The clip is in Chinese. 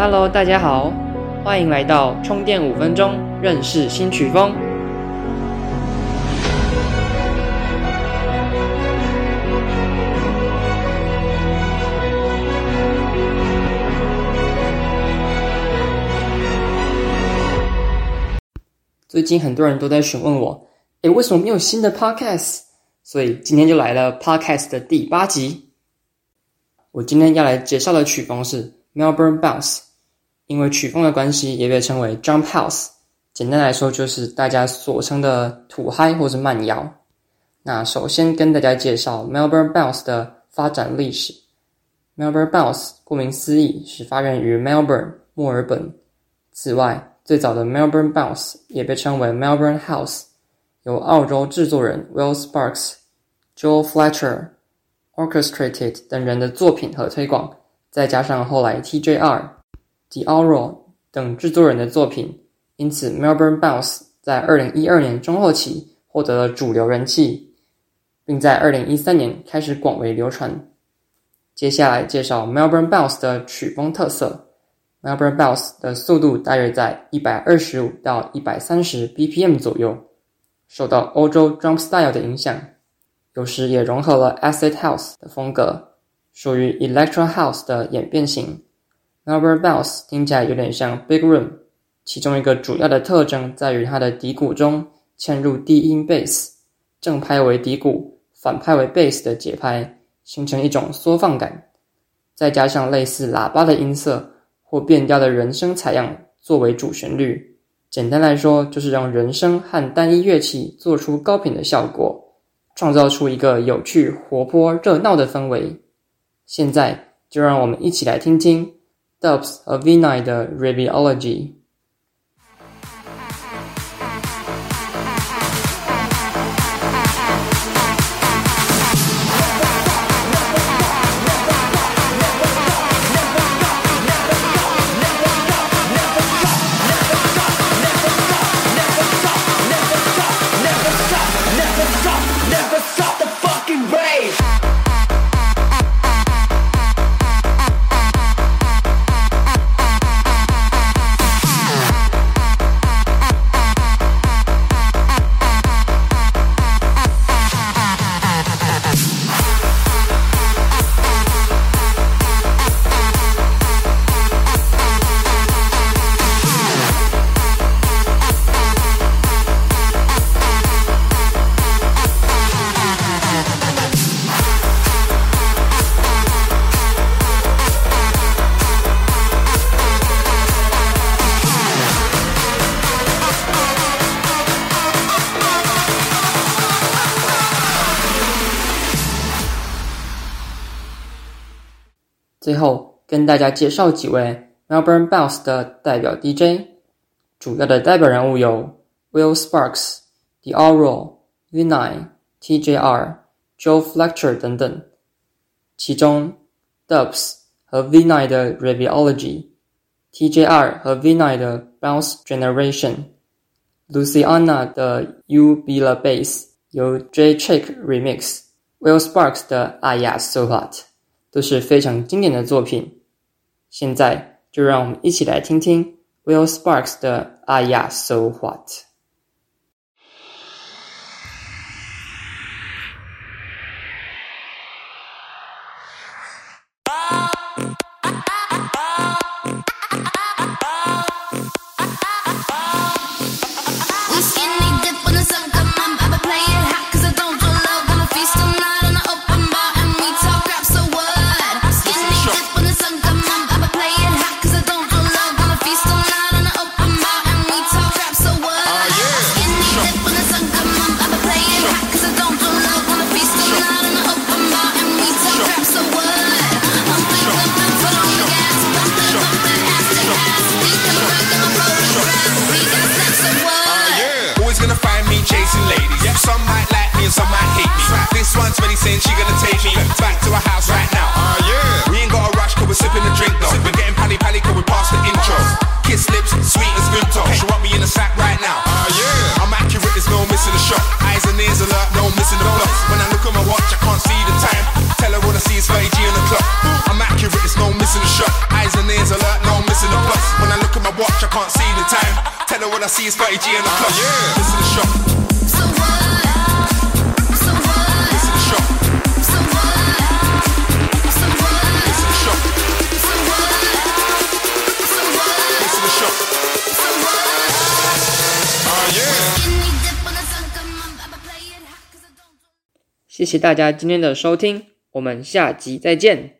Hello，大家好，欢迎来到充电五分钟认识新曲风。最近很多人都在询问我，诶，为什么没有新的 Podcast？所以今天就来了 Podcast 的第八集。我今天要来介绍的曲风是 Melbourne Bounce。因为曲风的关系，也被称为 Jump House。简单来说，就是大家所称的土嗨或是慢摇。那首先跟大家介绍 Melbourne Bounce 的发展历史。Melbourne Bounce 顾名思义是发源于 Melbourne 墨尔本。此外，最早的 Melbourne Bounce 也被称为 Melbourne House，由澳洲制作人 Will Sparks、Joel Fletcher、Orchestrated 等人的作品和推广，再加上后来 TJR。The Aurora 等制作人的作品，因此 Melbourne Bounce 在二零一二年中后期获得了主流人气，并在二零一三年开始广为流传。接下来介绍 Melbourne Bounce 的曲风特色。Melbourne Bounce 的速度大约在一百二十五到一百三十 BPM 左右，受到欧洲 Drum Style 的影响，有时也融合了 Acid House 的风格，属于 Electro House 的演变型。Melbourne Bounce 听起来有点像 Big Room，其中一个主要的特征在于它的底鼓中嵌入低音 Bass，正拍为底鼓，反拍为 Bass 的节拍，形成一种缩放感。再加上类似喇叭的音色或变调的人声采样作为主旋律，简单来说就是让人声和单一乐器做出高频的效果，创造出一个有趣、活泼、热闹的氛围。现在就让我们一起来听听。Dubs of Vinay 的 Radiology。最后跟大家介绍几位 Melbourne Bounce 的代表 DJ，主要的代表人物有 Will Sparks、The Oral、Vinay、TJR、Joe Fletcher 等等。其中 Dubs 和 Vinay 的 Radiology，TJR 和 Vinay 的 Bounce Generation，Luciana 的 You Be the Bass 由 J Check Remix，Will Sparks 的 Ah Yeah So Hot。都是非常经典的作品。现在就让我们一起来听听 will sparks 的 aya so what Eyes and ears alert, no missing the plot. When I look at my watch, I can't see the time. Tell her what I see is 30 G in the clock. I'm accurate, it's no missing the shot. Eyes and ears alert, no missing the plot. When I look at my watch, I can't see the time. Tell her what I see is 30 G in the clock. Yeah, missing the shot. 谢谢大家今天的收听我们下集再见。